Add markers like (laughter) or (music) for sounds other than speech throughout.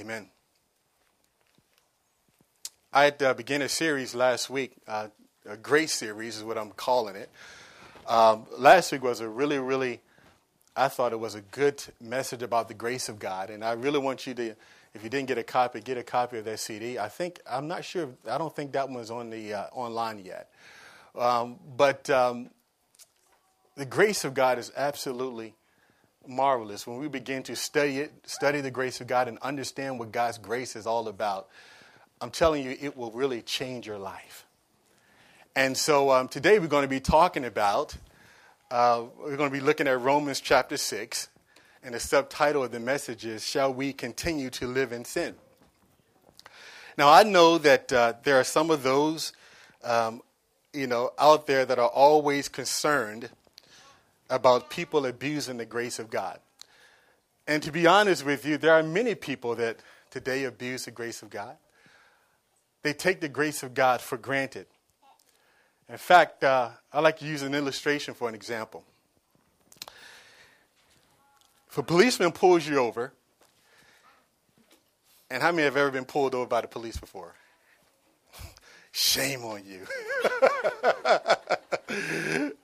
Amen. I had uh, began a series last week, uh, a grace series is what I'm calling it. Um, last week was a really, really, I thought it was a good message about the grace of God, and I really want you to, if you didn't get a copy, get a copy of that CD. I think I'm not sure. I don't think that one's on the uh, online yet, um, but um, the grace of God is absolutely marvelous when we begin to study it, study the grace of God, and understand what God's grace is all about. I'm telling you, it will really change your life. And so um, today we're going to be talking about, uh, we're going to be looking at Romans chapter 6, and the subtitle of the message is Shall We Continue to Live in Sin? Now, I know that uh, there are some of those, um, you know, out there that are always concerned about people abusing the grace of God. And to be honest with you, there are many people that today abuse the grace of God. They take the grace of God for granted. In fact, uh, I like to use an illustration for an example. If a policeman pulls you over, and how many have ever been pulled over by the police before? (laughs) Shame on you. (laughs)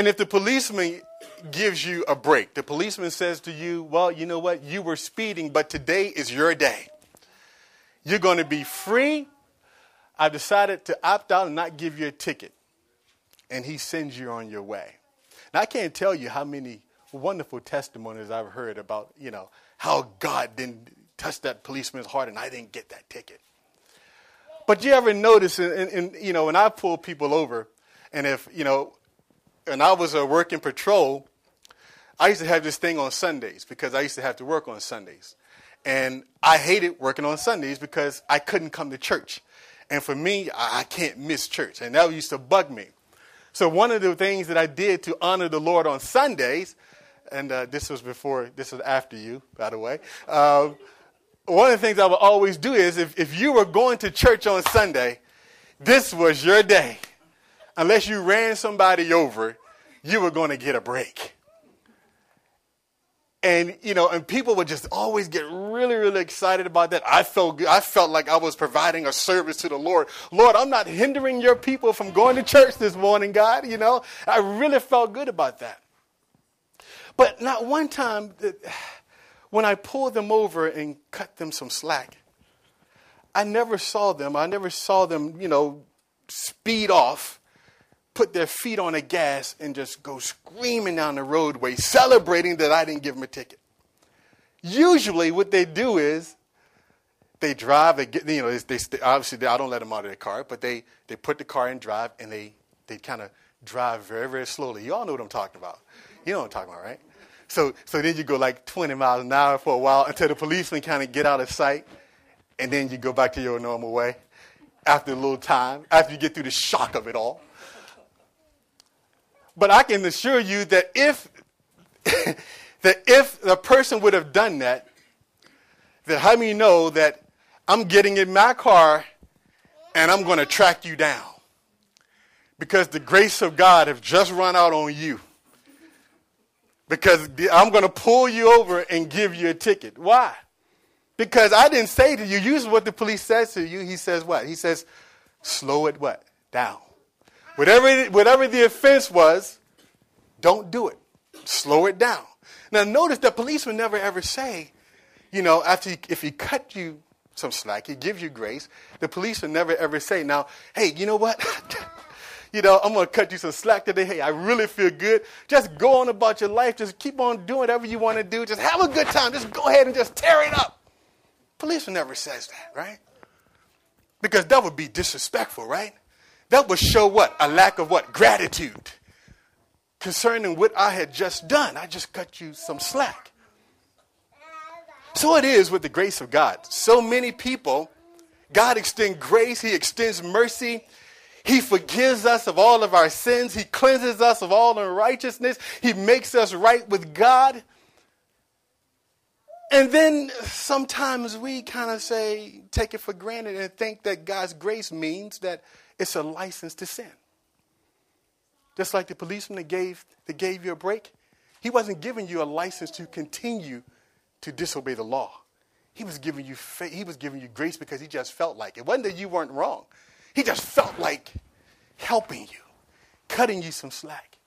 And if the policeman gives you a break, the policeman says to you, Well, you know what? You were speeding, but today is your day. You're going to be free. I've decided to opt out and not give you a ticket. And he sends you on your way. Now, I can't tell you how many wonderful testimonies I've heard about, you know, how God didn't touch that policeman's heart and I didn't get that ticket. But you ever notice, in you know, when I pull people over, and if, you know, and I was uh, working patrol, I used to have this thing on Sundays because I used to have to work on Sundays. And I hated working on Sundays because I couldn't come to church. And for me, I, I can't miss church. And that used to bug me. So one of the things that I did to honor the Lord on Sundays, and uh, this was before, this was after you, by the way. Uh, one of the things I would always do is if, if you were going to church on Sunday, this was your day unless you ran somebody over, you were going to get a break. And you know, and people would just always get really, really excited about that. I felt good. I felt like I was providing a service to the Lord. Lord, I'm not hindering your people from going to church this morning, God. You know, I really felt good about that. But not one time (sighs) when I pulled them over and cut them some slack, I never saw them. I never saw them, you know, speed off put their feet on the gas and just go screaming down the roadway, celebrating that I didn't give them a ticket. Usually, what they do is they drive. They get, you know, they, they obviously they, I don't let them out of their car, but they they put the car in drive and they they kind of drive very very slowly. You all know what I'm talking about. You know what I'm talking about, right? So so then you go like 20 miles an hour for a while until the policeman kind of get out of sight, and then you go back to your normal way. After a little time, after you get through the shock of it all. But I can assure you that if (laughs) that if the person would have done that, that how many know that I'm getting in my car and I'm going to track you down because the grace of God have just run out on you. Because I'm going to pull you over and give you a ticket. Why? Because I didn't say to you, use what the police says to you. He says what? He says, slow it what? Down. Whatever, whatever the offense was, don't do it. Slow it down. Now, notice the police would never ever say, you know, after if he cut you some slack, he gives you grace. The police would never ever say, now, hey, you know what? (laughs) you know, I'm going to cut you some slack today. Hey, I really feel good. Just go on about your life. Just keep on doing whatever you want to do. Just have a good time. Just go ahead and just tear it up. Police never says that, right? Because that would be disrespectful, right? That would show what? A lack of what? Gratitude. Concerning what I had just done. I just cut you some slack. So it is with the grace of God. So many people, God extends grace, He extends mercy. He forgives us of all of our sins. He cleanses us of all unrighteousness. He makes us right with God. And then sometimes we kind of say, take it for granted and think that God's grace means that it's a license to sin. Just like the policeman that gave, that gave you a break, he wasn't giving you a license to continue to disobey the law. He was giving you. He was giving you grace because he just felt like it wasn't that you weren't wrong. He just felt like helping you, cutting you some slack.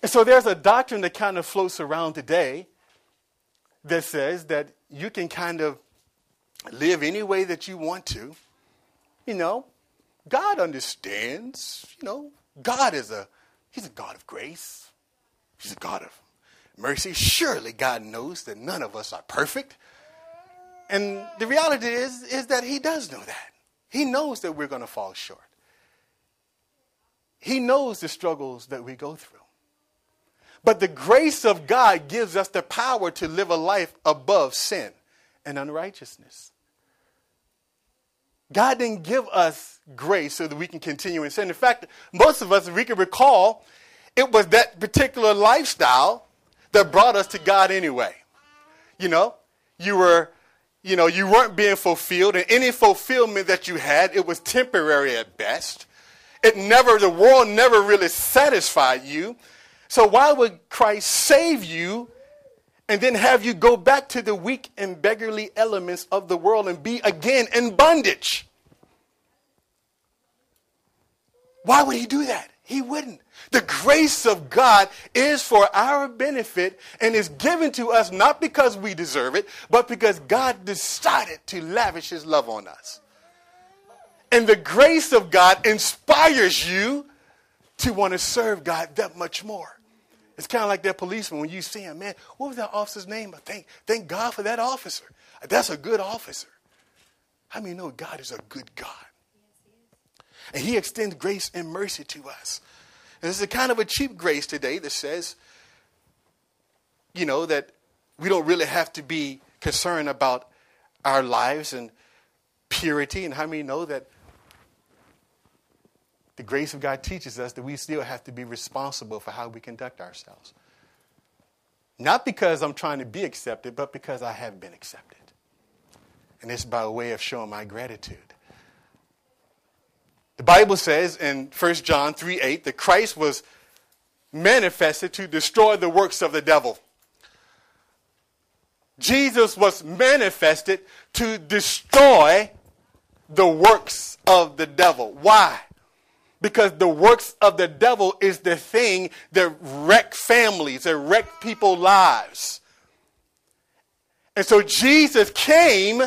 And so there's a doctrine that kind of floats around today that says that you can kind of live any way that you want to. You know, God understands. You know, God is a He's a God of grace. He's a God of mercy. Surely God knows that none of us are perfect. And the reality is, is that He does know that. He knows that we're going to fall short. He knows the struggles that we go through. But the grace of God gives us the power to live a life above sin and unrighteousness. God didn't give us grace so that we can continue in sin. In fact, most of us, if we can recall, it was that particular lifestyle that brought us to God anyway. You know, you were, you know, you weren't being fulfilled, and any fulfillment that you had, it was temporary at best. It never, the world never really satisfied you. So why would Christ save you and then have you go back to the weak and beggarly elements of the world and be again in bondage? Why would he do that? He wouldn't. The grace of God is for our benefit and is given to us not because we deserve it, but because God decided to lavish his love on us. And the grace of God inspires you to want to serve God that much more. It's kind of like that policeman when you see him, man, what was that officer's name? I thank, thank God for that officer. That's a good officer. How many know God is a good God? And he extends grace and mercy to us. And this is a kind of a cheap grace today that says, you know, that we don't really have to be concerned about our lives and purity. And how many know that the grace of God teaches us that we still have to be responsible for how we conduct ourselves. Not because I'm trying to be accepted, but because I have been accepted. And it's by way of showing my gratitude. The Bible says in 1 John 3 8 that Christ was manifested to destroy the works of the devil. Jesus was manifested to destroy the works of the devil. Why? Because the works of the devil is the thing that wreck families, that wreck people's lives. And so Jesus came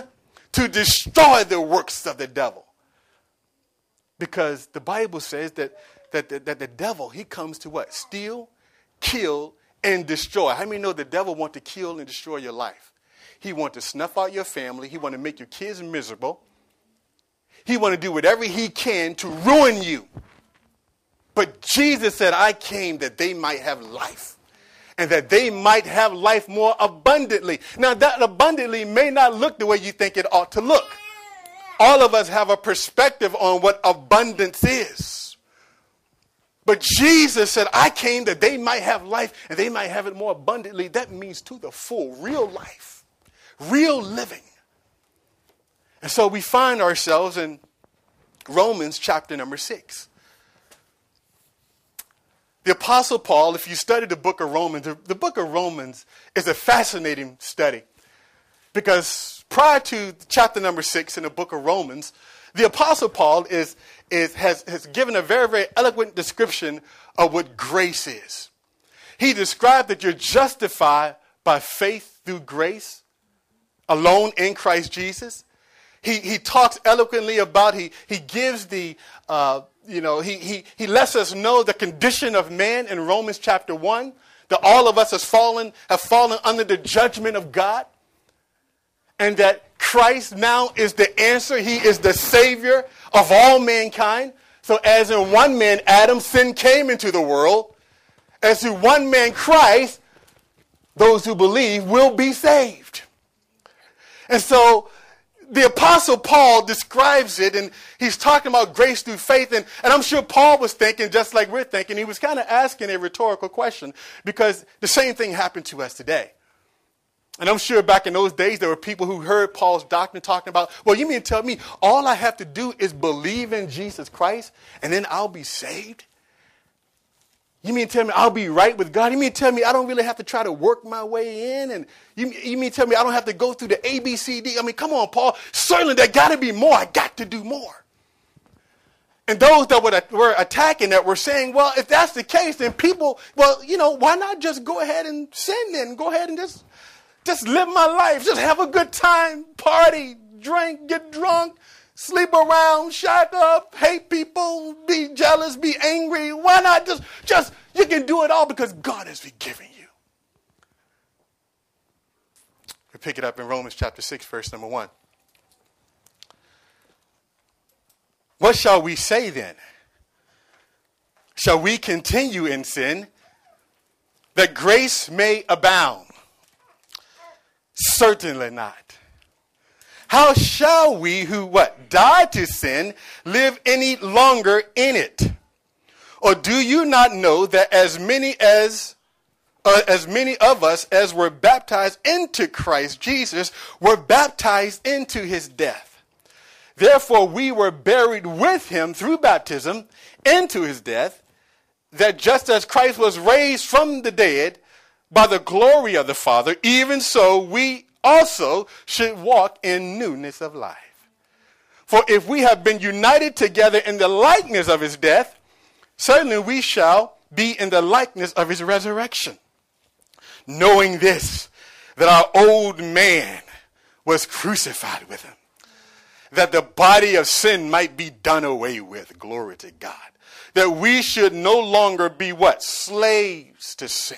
to destroy the works of the devil. Because the Bible says that, that, that, that the devil, he comes to what? Steal, kill, and destroy. How many know the devil want to kill and destroy your life? He want to snuff out your family. He want to make your kids miserable. He want to do whatever he can to ruin you. But Jesus said, I came that they might have life and that they might have life more abundantly. Now, that abundantly may not look the way you think it ought to look. All of us have a perspective on what abundance is. But Jesus said, I came that they might have life and they might have it more abundantly. That means to the full, real life, real living. And so we find ourselves in Romans chapter number six. The Apostle Paul, if you study the book of Romans, the, book of Romans is a fascinating study because prior to chapter number six in the book of Romans, the Apostle Paul is, is, has, has given a very, very eloquent description of what grace is. He described that you're justified by faith through grace alone in Christ Jesus. He, he talks eloquently about, he, he gives the, uh, you know, he, he, he lets us know the condition of man in Romans chapter 1, that all of us has fallen, have fallen under the judgment of God, and that Christ now is the answer. He is the Savior of all mankind. So as in one man, Adam, sin came into the world, as through one man, Christ, those who believe will be saved. And so the Apostle Paul describes it, and he's talking about grace through faith. And, and I'm sure Paul was thinking, just like we're thinking, he was kind of asking a rhetorical question because the same thing happened to us today. And I'm sure back in those days, there were people who heard Paul's doctrine talking about, well, you mean tell me all I have to do is believe in Jesus Christ and then I'll be saved? You mean tell me I'll be right with God? You mean tell me I don't really have to try to work my way in? And you, you mean tell me I don't have to go through the ABCD? I mean, come on, Paul. Certainly there got to be more. I got to do more. And those that were attacking that were saying, well, if that's the case, then people, well, you know, why not just go ahead and sin then? Go ahead and just, just live my life. Just have a good time, party, drink, get drunk, sleep around, shack up, hate people, be jealous, be angry. Why not just, just, you can do it all because God has forgiven you. We pick it up in Romans chapter 6, verse number 1. What shall we say then? Shall we continue in sin that grace may abound? Certainly not. How shall we who what died to sin live any longer in it? Or do you not know that as many as uh, as many of us as were baptized into Christ Jesus were baptized into his death? Therefore we were buried with him through baptism into his death, that just as Christ was raised from the dead by the glory of the Father, even so we also should walk in newness of life. For if we have been united together in the likeness of his death, certainly we shall be in the likeness of his resurrection. Knowing this, that our old man was crucified with him, that the body of sin might be done away with. Glory to God. That we should no longer be what? Slaves to sin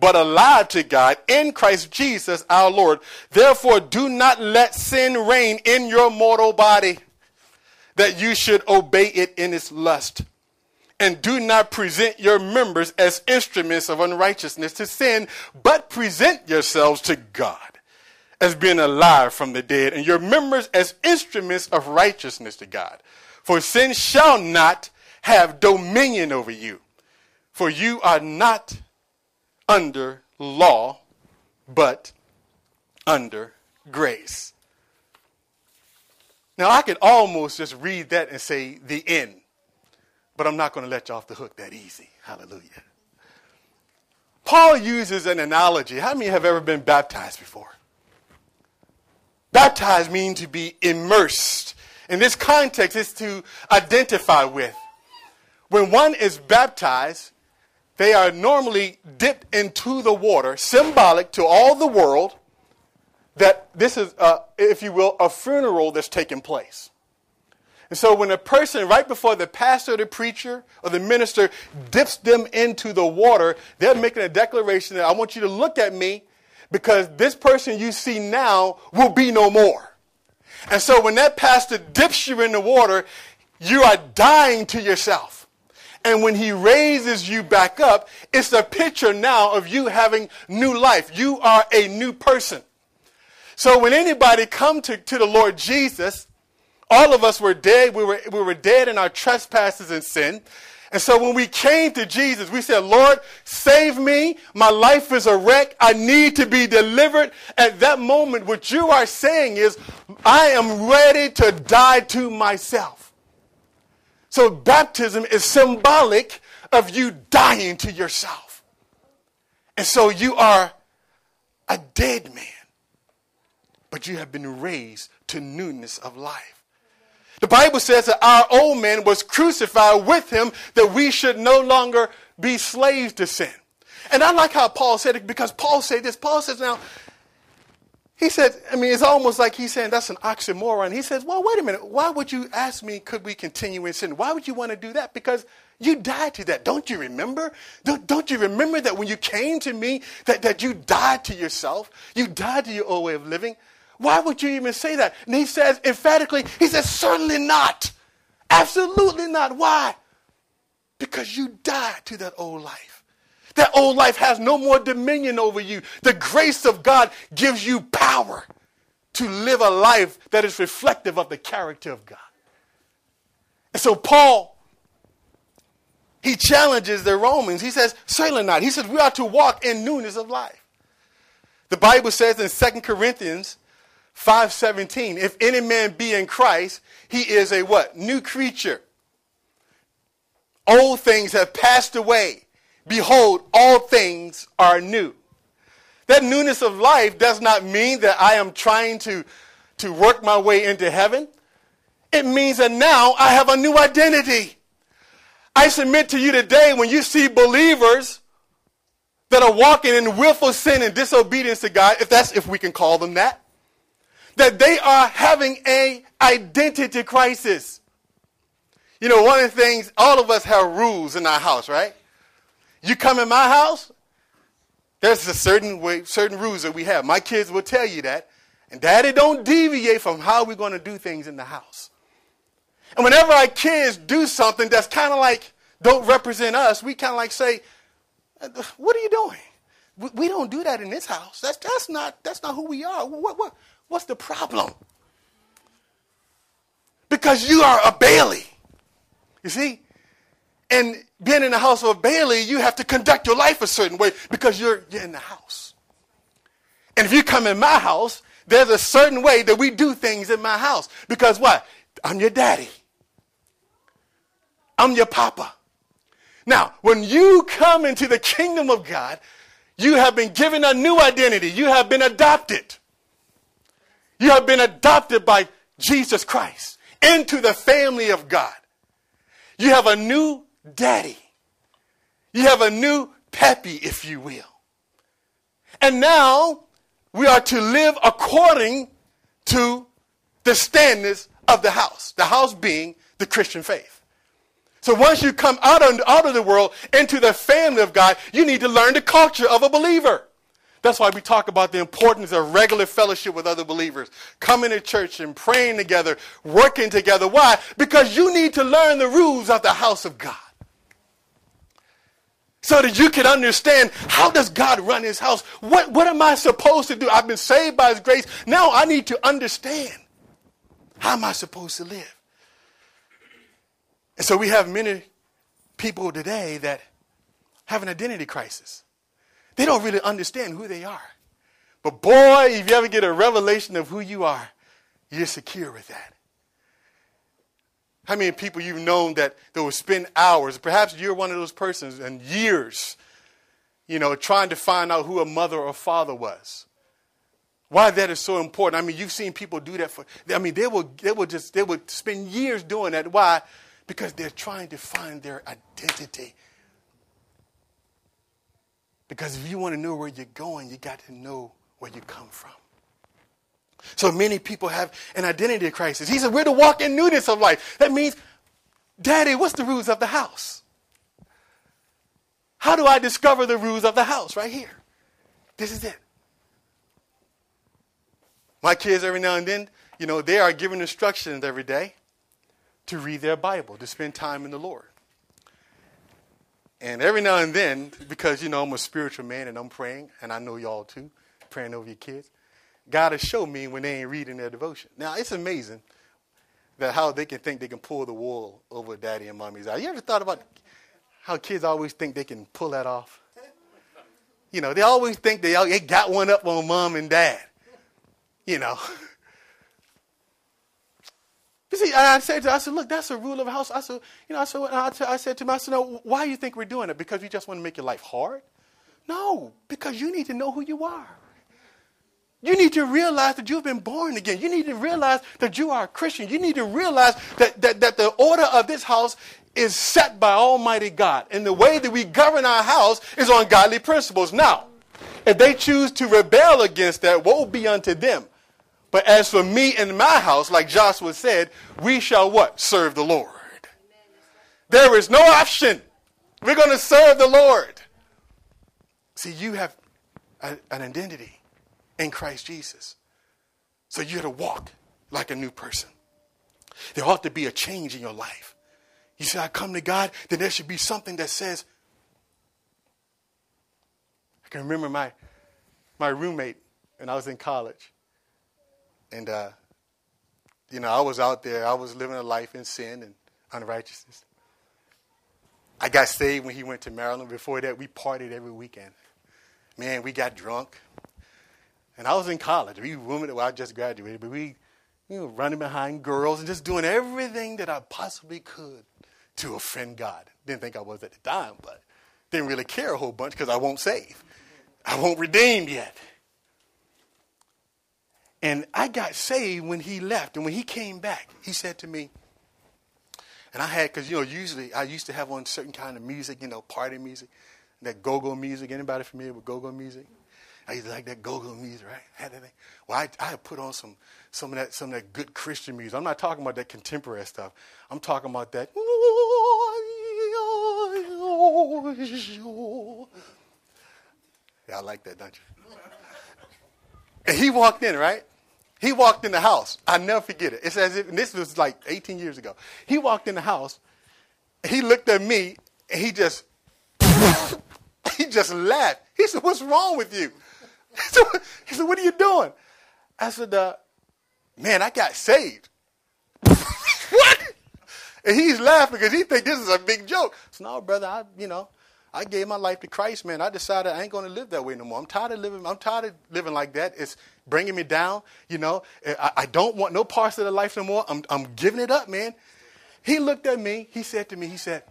but alive to God in Christ Jesus our Lord. Therefore, do not let sin reign in your mortal body, that you should obey it in its lust. And do not present your members as instruments of unrighteousness to sin, but present yourselves to God as being alive from the dead, and your members as instruments of righteousness to God. For sin shall not have dominion over you, for you are not under law, but under grace. Now, I could almost just read that and say the end, but I'm not going to let you off the hook that easy. Hallelujah. Paul uses an analogy. How many have ever been baptized before? Baptized means to be immersed. In this context, it's to identify with. When one is baptized, they are normally dipped into the water, symbolic to all the world that this is, uh, if you will, a funeral that's taking place. And so when a person, right before the pastor, the preacher, or the minister dips them into the water, they're making a declaration that I want you to look at me because this person you see now will be no more. And so when that pastor dips you in the water, you are dying to yourself. And when he raises you back up, it's a picture now of you having new life. You are a new person. So when anybody come to, to the Lord Jesus, all of us were dead. We were, we were dead in our trespasses and sin. And so when we came to Jesus, we said, Lord, save me. My life is a wreck. I need to be delivered. At that moment, what you are saying is, I am ready to die to myself. So baptism is symbolic of you dying to yourself. And so you are a dead man, but you have been raised to newness of life. The Bible says that our old man was crucified with him that we should no longer be slaves to sin. And I like how Paul said it because Paul said this. Paul says, now, he said, I mean, it's almost like he's saying that's an oxymoron. He says, well, wait a minute. Why would you ask me, could we continue in sin? Why would you want to do that? Because you died to that. Don't you remember? Don't, don't you remember that when you came to me, that, that you died to yourself? You died to your old way of living? Why would you even say that? And he says emphatically, he says, certainly not. Absolutely not. Why? Because you died to that old life. That old life has no more dominion over you. The grace of God gives you power to live a life that is reflective of the character of God. And so Paul, he challenges the Romans. He says, certainly not. He says, we are to walk in newness of life. The Bible says in 2 Corinthians 5:17, if any man be in Christ, he is a what? New creature. Old things have passed away. Behold, all things are new. That newness of life does not mean that I am trying to, to work my way into heaven. It means that now I have a new identity. I submit to you today when you see believers that are walking in willful sin and disobedience to God, if that's if we can call them that, that they are having a identity crisis. You know, one of the things, all of us have rules in our house, right? You come in my house, there's a certain way, certain rules that we have. My kids will tell you that. And daddy don't deviate from how we're going to do things in the house. And whenever our kids do something that's kind of like don't represent us, we kind of like say, what are you doing? We, don't do that in this house. That's, that's, not, that's not who we are. What, what, what's the problem? Because you are a Bailey. You see? And being in the house of Bailey, you have to conduct your life a certain way because you're, you're in the house. And if you come in my house, there's a certain way that we do things in my house. Because what? I'm your daddy. I'm your papa. Now, when you come into the kingdom of God, you have been given a new identity. You have been adopted. You have been adopted by Jesus Christ into the family of God. You have a new daddy. You have a new peppy, if you will. And now we are to live according to the standards of the house, the house being the Christian faith. So once you come out of, out of the world into the family of God, you need to learn the culture of a believer. That's why we talk about the importance of regular fellowship with other believers, coming to church and praying together, working together. Why? Because you need to learn the rules of the house of God. So that you can understand how does God run his house? What, what am I supposed to do? I've been saved by his grace. Now I need to understand how am I supposed to live? And so we have many people today that have an identity crisis. They don't really understand who they are. But boy, if you ever get a revelation of who you are, you're secure with that. How many people you've known that, that will spend hours, perhaps you're one of those persons, and years, you know, trying to find out who a mother or father was? Why that is so important. I mean, you've seen people do that for, I mean, they will, they will just, they will spend years doing that. Why? Because they're trying to find their identity because if you want to know where you're going, you got to know where you come from. So many people have an identity crisis. He said, We're to walk in newness of life. That means, Daddy, what's the rules of the house? How do I discover the rules of the house? Right here. This is it. My kids, every now and then, you know, they are given instructions every day to read their Bible, to spend time in the Lord. And every now and then, because you know I'm a spiritual man and I'm praying, and I know y'all too, praying over your kids, God has shown me when they ain't reading their devotion. Now it's amazing that how they can think they can pull the wool over daddy and mommy's eyes. You ever thought about how kids always think they can pull that off? You know, they always think they, they got one up on mom and dad. You know. You see, I said, to, I said, look, that's a rule of the house. I said, you know, I said, I, I said to said, no, why do you think we're doing it? Because we just want to make your life hard? No, because you need to know who you are. You need to realize that you've been born again. You need to realize that you are a Christian. You need to realize that, that, that the order of this house is set by Almighty God. And the way that we govern our house is on godly principles. Now, if they choose to rebel against that, woe be unto them. But as for me and my house, like Joshua said, we shall what? Serve the Lord. There is no option. We're going to serve the Lord. See, you have an identity in Christ Jesus. So you're to walk like a new person. There ought to be a change in your life. You say, I come to God, then there should be something that says, I can remember my, my roommate, and I was in college. And, uh, you know, I was out there, I was living a life in sin and unrighteousness. I got saved when he went to Maryland. Before that, we partied every weekend. Man, we got drunk. And I was in college. We women, well, I just graduated, but we, you know, running behind girls and just doing everything that I possibly could to offend God. Didn't think I was at the time, but didn't really care a whole bunch because I won't save. I won't redeem yet. And I got saved when he left. And when he came back, he said to me, and I had, because, you know, usually I used to have on certain kind of music, you know, party music, that go-go music. Anybody familiar with go-go music? I used to like that go-go music, right? Well, I, I put on some, some, of that, some of that good Christian music. I'm not talking about that contemporary stuff. I'm talking about that. Yeah, I like that, don't you? And he walked in, right? He walked in the house. I never forget it. It's as if, this was like 18 years ago. He walked in the house. He looked at me, and he just, (laughs) he just laughed. He said, "What's wrong with you?" (laughs) He said, he said "What are you doing?" I said, uh, "Man, I got saved." (laughs) what? And he's laughing because he think this is a big joke. So no, brother, I, you know, I gave my life to Christ, man. I decided I ain't going to live that way no more. I'm tired of living. I'm tired of living like that. It's bringing me down. You know, I, I don't want no parts of the life no more. I'm, I'm giving it up, man. He looked at me. He said to me, he said,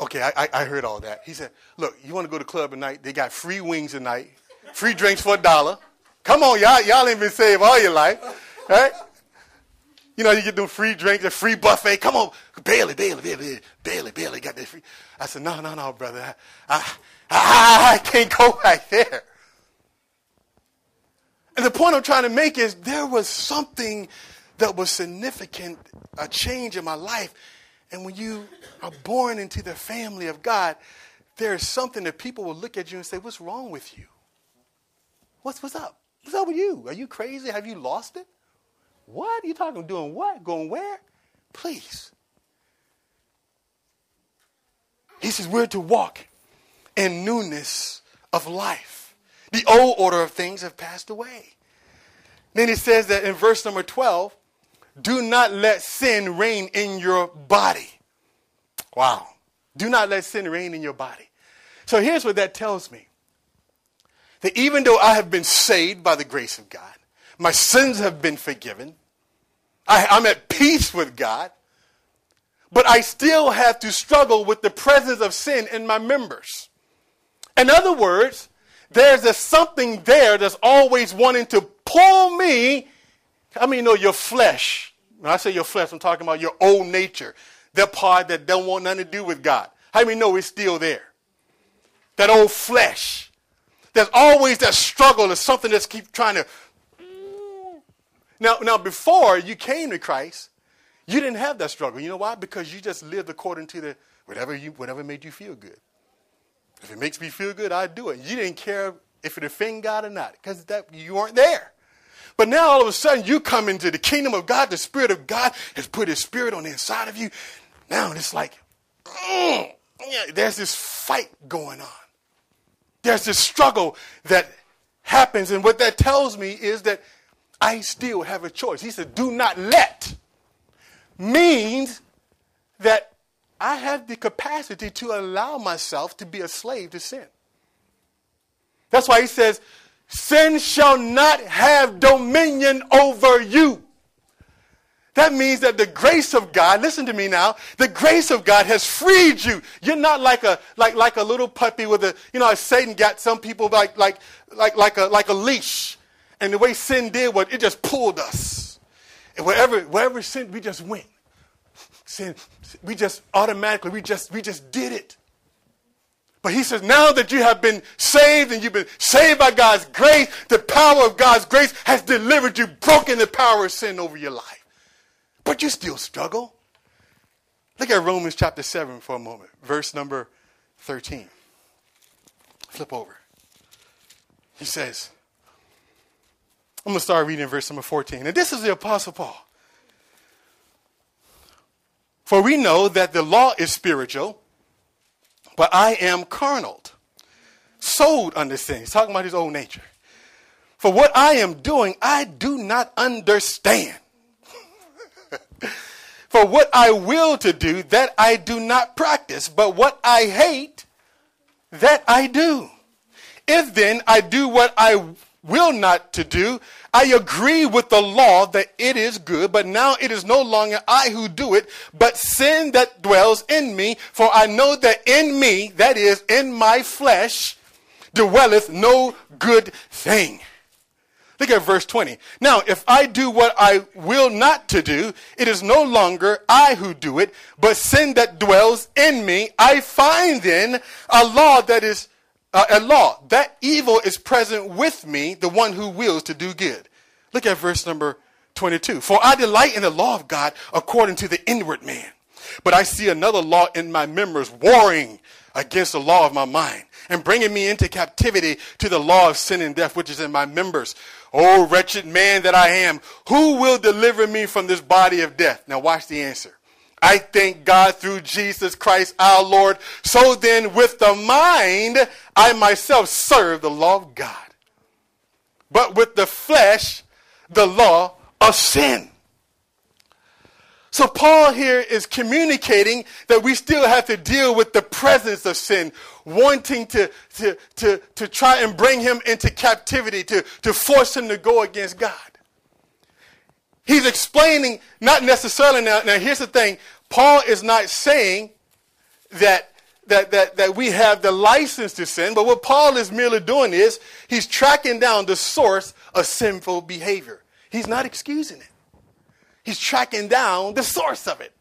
okay, I, I heard all that. He said, look, you want to go to club tonight? They got free wings tonight, free drinks for a dollar. Come on, y'all, y'all ain't been saved all your life, right? You know, you get them free drinks, a free buffet. Come on, Bailey, Bailey, Bailey, Bailey, Bailey got that free. I said, no, no, no, brother. I, I, I can't go back there. And the point I'm trying to make is there was something that was significant, a change in my life. And when you are born into the family of God, there is something that people will look at you and say, What's wrong with you? What's, what's up? What's up with you? Are you crazy? Have you lost it? What? You talking doing what? Going where? Please. He says we're to walk in newness of life. The old order of things have passed away. Then he says that in verse number 12, do not let sin reign in your body. Wow. Do not let sin reign in your body. So here's what that tells me that even though I have been saved by the grace of God, my sins have been forgiven. I, I'm at peace with God. But I still have to struggle with the presence of sin in my members. In other words, there's a something there that's always wanting to pull me. Mean, you know, your flesh. When I say your flesh, I'm talking about your old nature. That part that don't want nothing to do with God. How many know it's still there? That old flesh. There's always that struggle. There's something that's keep trying to now, now, before you came to Christ, you didn't have that struggle. You know why? Because you just lived according to the whatever you whatever made you feel good. If it makes me feel good, I do it. You didn't care if it offended God or not, because that you weren't there. But now all of a sudden you come into the kingdom of God. The Spirit of God has put His Spirit on the inside of you. Now it's like, mm, there's this fight going on. There's this struggle that happens, and what that tells me is that I still have a choice. He said, do not let means that I have the capacity to allow myself to be a slave to sin. That's why he says, sin shall not have dominion over you. That means that the grace of God, listen to me now, the grace of God has freed you. You're not like a like like a little puppy with a, you know, Satan got some people like like like like a like a leash. And the way sin did was it just pulled us. And wherever, wherever sin, we just went. Sin, we just automatically, we just, we just did it. But he says, now that you have been saved and you've been saved by God's grace, the power of God's grace has delivered you, broken the power of sin over your life. But you still struggle. Look at Romans chapter 7 for a moment, verse number 13. Flip over. He says, I'm going to start reading verse number 14. And this is the Apostle Paul. For we know that the law is spiritual, but I am carnal, sold under sin. He's talking about his old nature. For what I am doing, I do not understand. (laughs) For what I will to do, that I do not practice. But what I hate, that I do. If then I do what I will not to do, I agree with the law that it is good, but now it is no longer I who do it, but sin that dwells in me. For I know that in me, that is, in my flesh, dwelleth no good thing. Look at verse 20. Now, if I do what I will not to do, it is no longer I who do it, but sin that dwells in me. I find then a law that is uh, a law. That evil is present with me, the one who wills to do good. Look at verse number 22. For I delight in the law of God according to the inward man. But I see another law in my members warring against the law of my mind and bringing me into captivity to the law of sin and death, which is in my members. Oh, wretched man that I am, who will deliver me from this body of death? Now, watch the answer. I thank God through Jesus Christ our Lord. So then, with the mind, I myself serve the law of God. But with the flesh, the law of sin. So, Paul here is communicating that we still have to deal with the presence of sin, wanting to, to, to, to try and bring him into captivity, to, to force him to go against God. He's explaining, not necessarily now, now here's the thing Paul is not saying that, that, that, that we have the license to sin, but what Paul is merely doing is he's tracking down the source of sinful behavior. He's not excusing it, he's tracking down the source of it.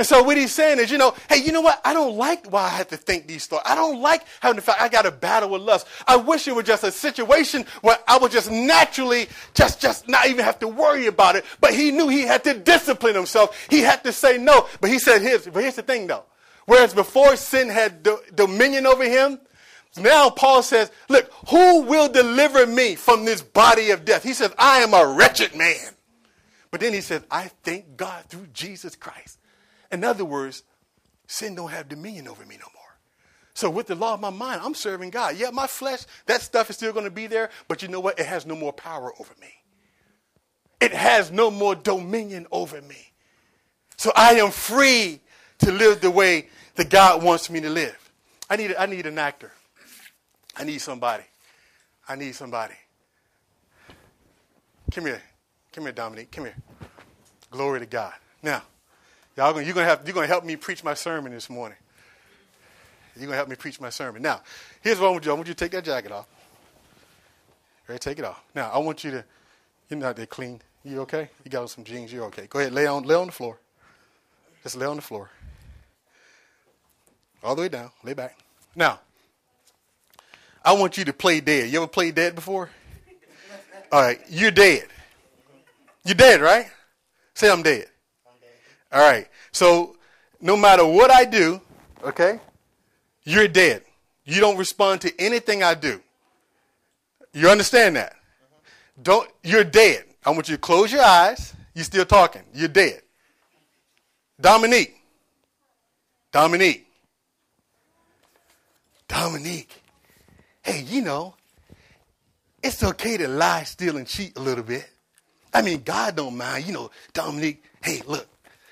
And so what he's saying is, you know, hey, you know what? I don't like why I have to think these thoughts. I don't like having to fact I got a battle with lust. I wish it was just a situation where I would just naturally just just not even have to worry about it. But he knew he had to discipline himself. He had to say no. But he said, here's, but here's the thing though. Whereas before sin had do, dominion over him, now Paul says, look, who will deliver me from this body of death? He says, I am a wretched man. But then he says, I thank God through Jesus Christ in other words, sin don't have dominion over me no more. So with the law of my mind, I'm serving God. Yeah, my flesh, that stuff is still going to be there, but you know what? It has no more power over me. It has no more dominion over me. So I am free to live the way that God wants me to live. I need, I need an actor. I need somebody. I need somebody. Come here. Come here, Dominique. Come here. Glory to God. Now, Y'all gonna, you're gonna have, you're gonna help me preach my sermon this morning. You're gonna help me preach my sermon. Now, here's what I want you. I want you to take that jacket off. Ready? Take it off. Now, I want you to. You're not that clean. You okay? You got some jeans. You're okay. Go ahead. Lay on. Lay on the floor. Just lay on the floor. All the way down. Lay back. Now, I want you to play dead. You ever played dead before? All right. You're dead. You're dead, right? Say I'm dead. All right. So no matter what I do, okay, you're dead. You don't respond to anything I do. You understand that? Don't you're dead. I want you to close your eyes. You're still talking. You're dead. Dominique. Dominique. Dominique. Hey, you know, it's okay to lie, steal, and cheat a little bit. I mean, God don't mind. You know, Dominique, hey, look,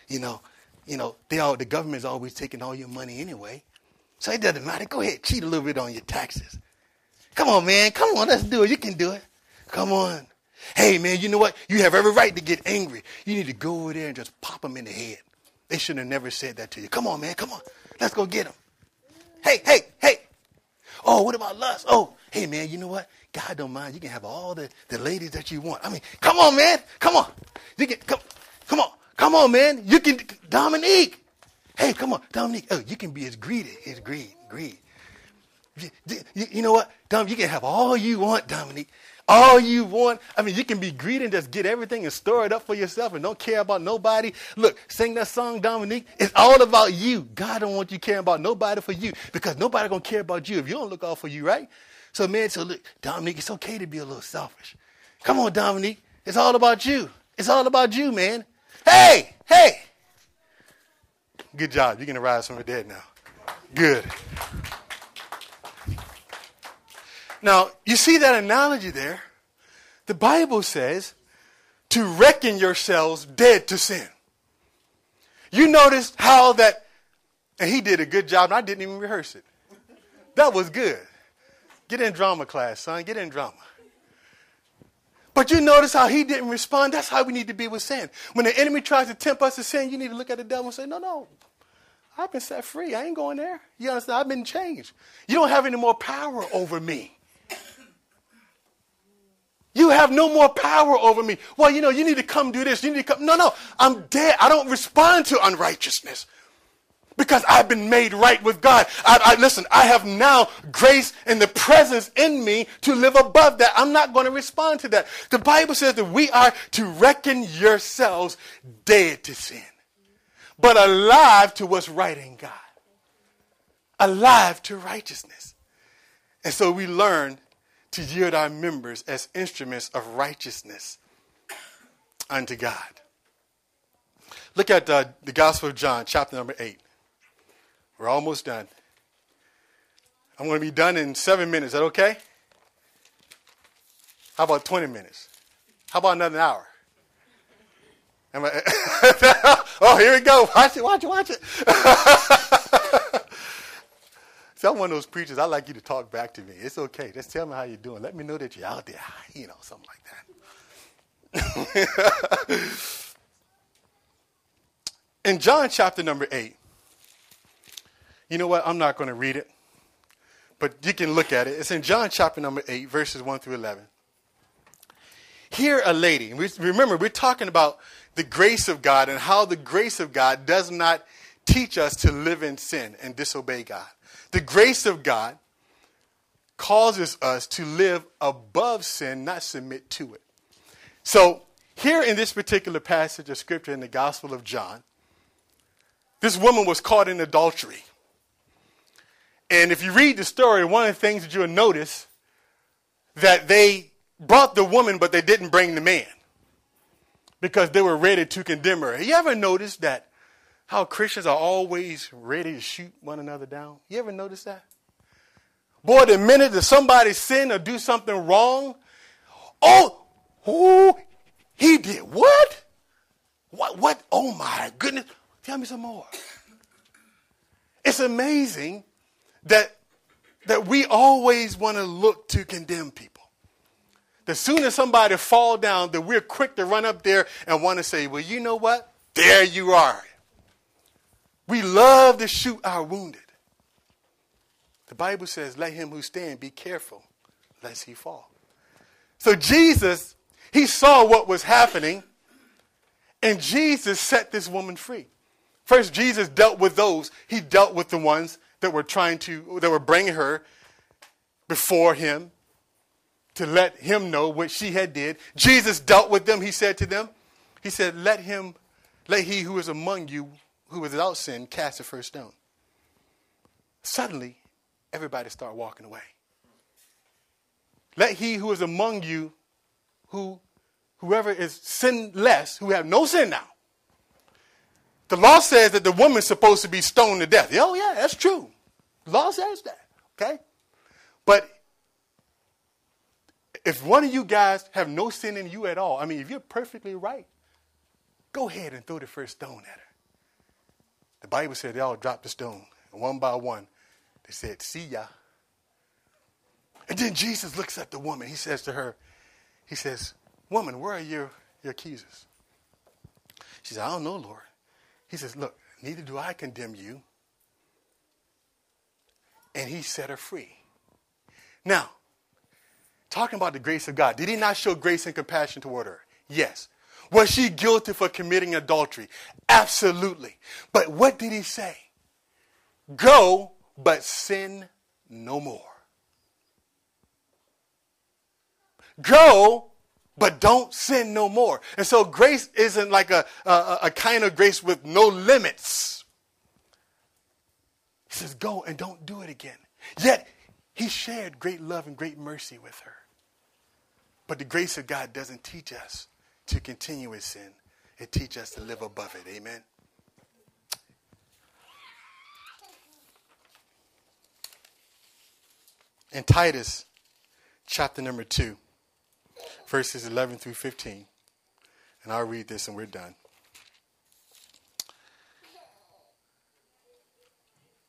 you know, you know, they all the government's always taking all your money anyway. So it doesn't matter. Go ahead, cheat a little bit on your taxes. Come on, man. Come on, let's do it. You can do it. Come on. Hey, man, you know what? You have every right to get angry. You need to go over there and just pop them in the head. They should have never said that to you. Come on, man. Come on. Let's go get them. Hey, hey, hey. Oh, what about lust? Oh, hey, man, you know what? God don't mind. You can have all the, the ladies that you want. I mean, come on, man. Come on. You can, come, come on. Come on, man. You can, Dominique. Hey, come on, Dominique. Oh, you can be as greedy as greed, greed. You, you, know what, Dom? You can have all you want, Dominique. All you want. I mean, you can be greedy and just get everything and store it up for yourself and don't care about nobody. Look, sing that song, Dominique. It's all about you. God don't want you caring about nobody for you because nobody gonna care about you if you don't look out for you, right? So, man, so look, Dominique, it's okay to be a little selfish. Come on, Dominique. It's all about you. It's all about you, man. Hey, hey. Good job. You're going to rise from the dead now. Good. Now, you see that analogy there? The Bible says to reckon yourselves dead to sin. You notice how that, and he did a good job, and I didn't even rehearse it. That was good. Get in drama class, son. Get in drama. But you notice how he didn't respond? That's how we need to be with sin. When the enemy tries to tempt us to sin, you need to look at the devil and say, No, no, I've been set free. I ain't going there. You understand? I've been changed. You don't have any more power over me. You have no more power over me. Well, you know, you need to come do this. You need to come. No, no, I'm dead. I don't respond to unrighteousness because I've been made right with God. I, I, listen, I have now grace and the presence in me to live above that. I'm not going to respond to that. The Bible says that we are to reckon yourselves dead to sin, but alive to what's right in God, alive to righteousness. And so we learn to yield our members as instruments of righteousness unto God. Look at uh, the Gospel of John, chapter number 8. We're almost done. I'm going to be done in seven minutes. Is that okay? How about 20 minutes? How about another hour? I, (laughs) oh, here we go. Watch it, watch it, watch it. (laughs) See, I'm one of those preachers. I like you to talk back to me. It's okay. Just tell me how you're doing. Let me know that you're out there. You know, something like that. (laughs) In John chapter number 8, you know what? I'm not going to read it, but you can look at it. It's in John chapter number 8, verses 1 through 11. Here, a lady, remember, we're talking about the grace of God and how the grace of God does not teach us to live in sin and disobey God. The grace of God causes us to live above sin, not submit to it. So, here in this particular passage of scripture in the Gospel of John, this woman was caught in adultery. And if you read the story, one of the things that you'll notice that they brought the woman, but they didn't bring the man because they were ready to condemn her. You ever noticed that how Christians are always ready to shoot one another down? You ever notice that? Boy, the minute that somebody sin or do something wrong, oh, oh, he did what? What? What? Oh my goodness! Tell me some more. It's amazing that, that we always want to look to condemn people. The sooner somebody fall down, that we're quick to run up there and want to say, well, you know what? There you are. We love to shoot our wounded. The Bible says, let him who stand be careful lest he fall. So Jesus, he saw what was happening, and Jesus set this woman free. First, Jesus dealt with those, he dealt with the ones that were trying to, that were bringing her before him to let him know what she had did. Jesus dealt with them. He said to them, he said, let him, let he who is among you, who is without sin, cast the first stone. Suddenly, everybody start walking away. Let he who is among you, who whoever is sinless, who have no sin now, the law says that the woman's supposed to be stoned to death. Oh, yeah, that's true. The law says that. Okay? But if one of you guys have no sin in you at all, I mean, if you're perfectly right, go ahead and throw the first stone at her. The Bible said they all dropped the stone. And one by one, they said, See ya. And then Jesus looks at the woman. He says to her, He says, Woman, where are your, your accusers? She said, I don't know, Lord. He says, Look, neither do I condemn you. And he set her free. Now, talking about the grace of God, did he not show grace and compassion toward her? Yes. Was she guilty for committing adultery? Absolutely. But what did he say? Go, but sin no more. Go, but don't sin no more. And so grace isn't like a, a, a, kind of grace with no limits. He says, go and don't do it again. Yet he shared great love and great mercy with her. But the grace of God doesn't teach us to continue in sin. It teaches us to live above it. Amen. In Titus chapter number 2, verses 11 through 15. And I'll read this and we're done.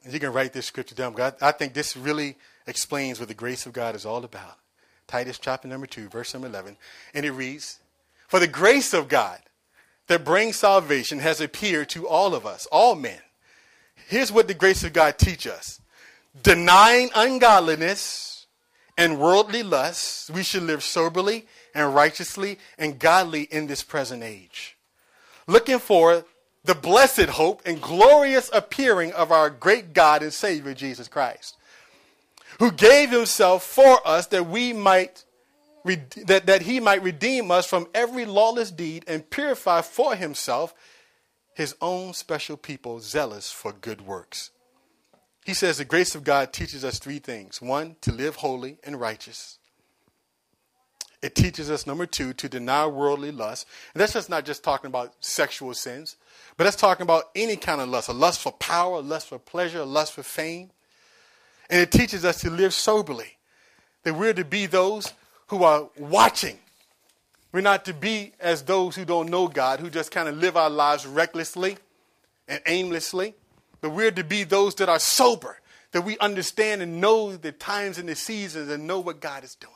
You can write this scripture down, but I, I think this really explains what the grace of God is all about. Titus chapter number 2, verse number 11. And it reads For the grace of God that brings salvation has appeared to all of us, all men. Here's what the grace of God teach us denying ungodliness and worldly lusts, we should live soberly and righteously and godly in this present age. Looking for the blessed hope and glorious appearing of our great God and Savior Jesus Christ, who gave himself for us that we might that, that he might redeem us from every lawless deed and purify for himself his own special people zealous for good works. He says the grace of God teaches us three things. One, to live holy and righteous. It teaches us, number two, to deny worldly lust. And that's just not just talking about sexual sins, but that's talking about any kind of lust a lust for power, a lust for pleasure, a lust for fame. And it teaches us to live soberly, that we're to be those who are watching. We're not to be as those who don't know God, who just kind of live our lives recklessly and aimlessly, but we're to be those that are sober, that we understand and know the times and the seasons and know what God is doing.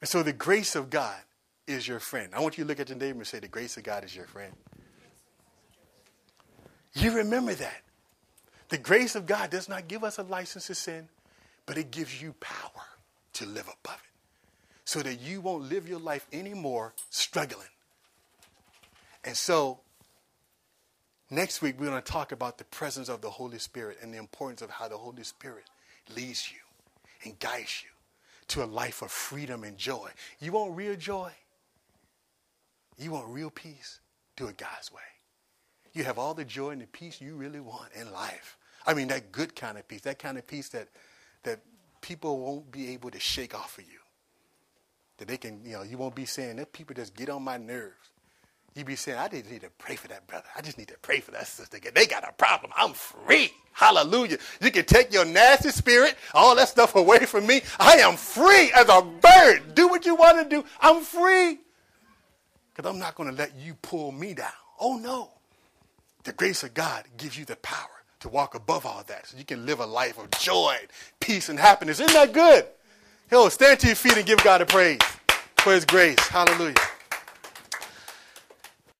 And so the grace of God is your friend. I want you to look at your neighbor and say, The grace of God is your friend. You remember that. The grace of God does not give us a license to sin, but it gives you power to live above it so that you won't live your life anymore struggling. And so, next week, we're going to talk about the presence of the Holy Spirit and the importance of how the Holy Spirit leads you and guides you to a life of freedom and joy. You want real joy? You want real peace? Do it God's way. You have all the joy and the peace you really want in life. I mean, that good kind of peace, that kind of peace that, that people won't be able to shake off of you. That they can, you know, you won't be saying that people just get on my nerves. You be saying, I just need to pray for that brother. I just need to pray for that sister. They got a problem. I'm free. Hallelujah. You can take your nasty spirit, all that stuff away from me. I am free as a bird. Do what you want to do. I'm free. Because I'm not going to let you pull me down. Oh, no. The grace of God gives you the power to walk above all that so you can live a life of joy, peace, and happiness. Isn't that good? Hell, stand to your feet and give God a praise for his grace. Hallelujah.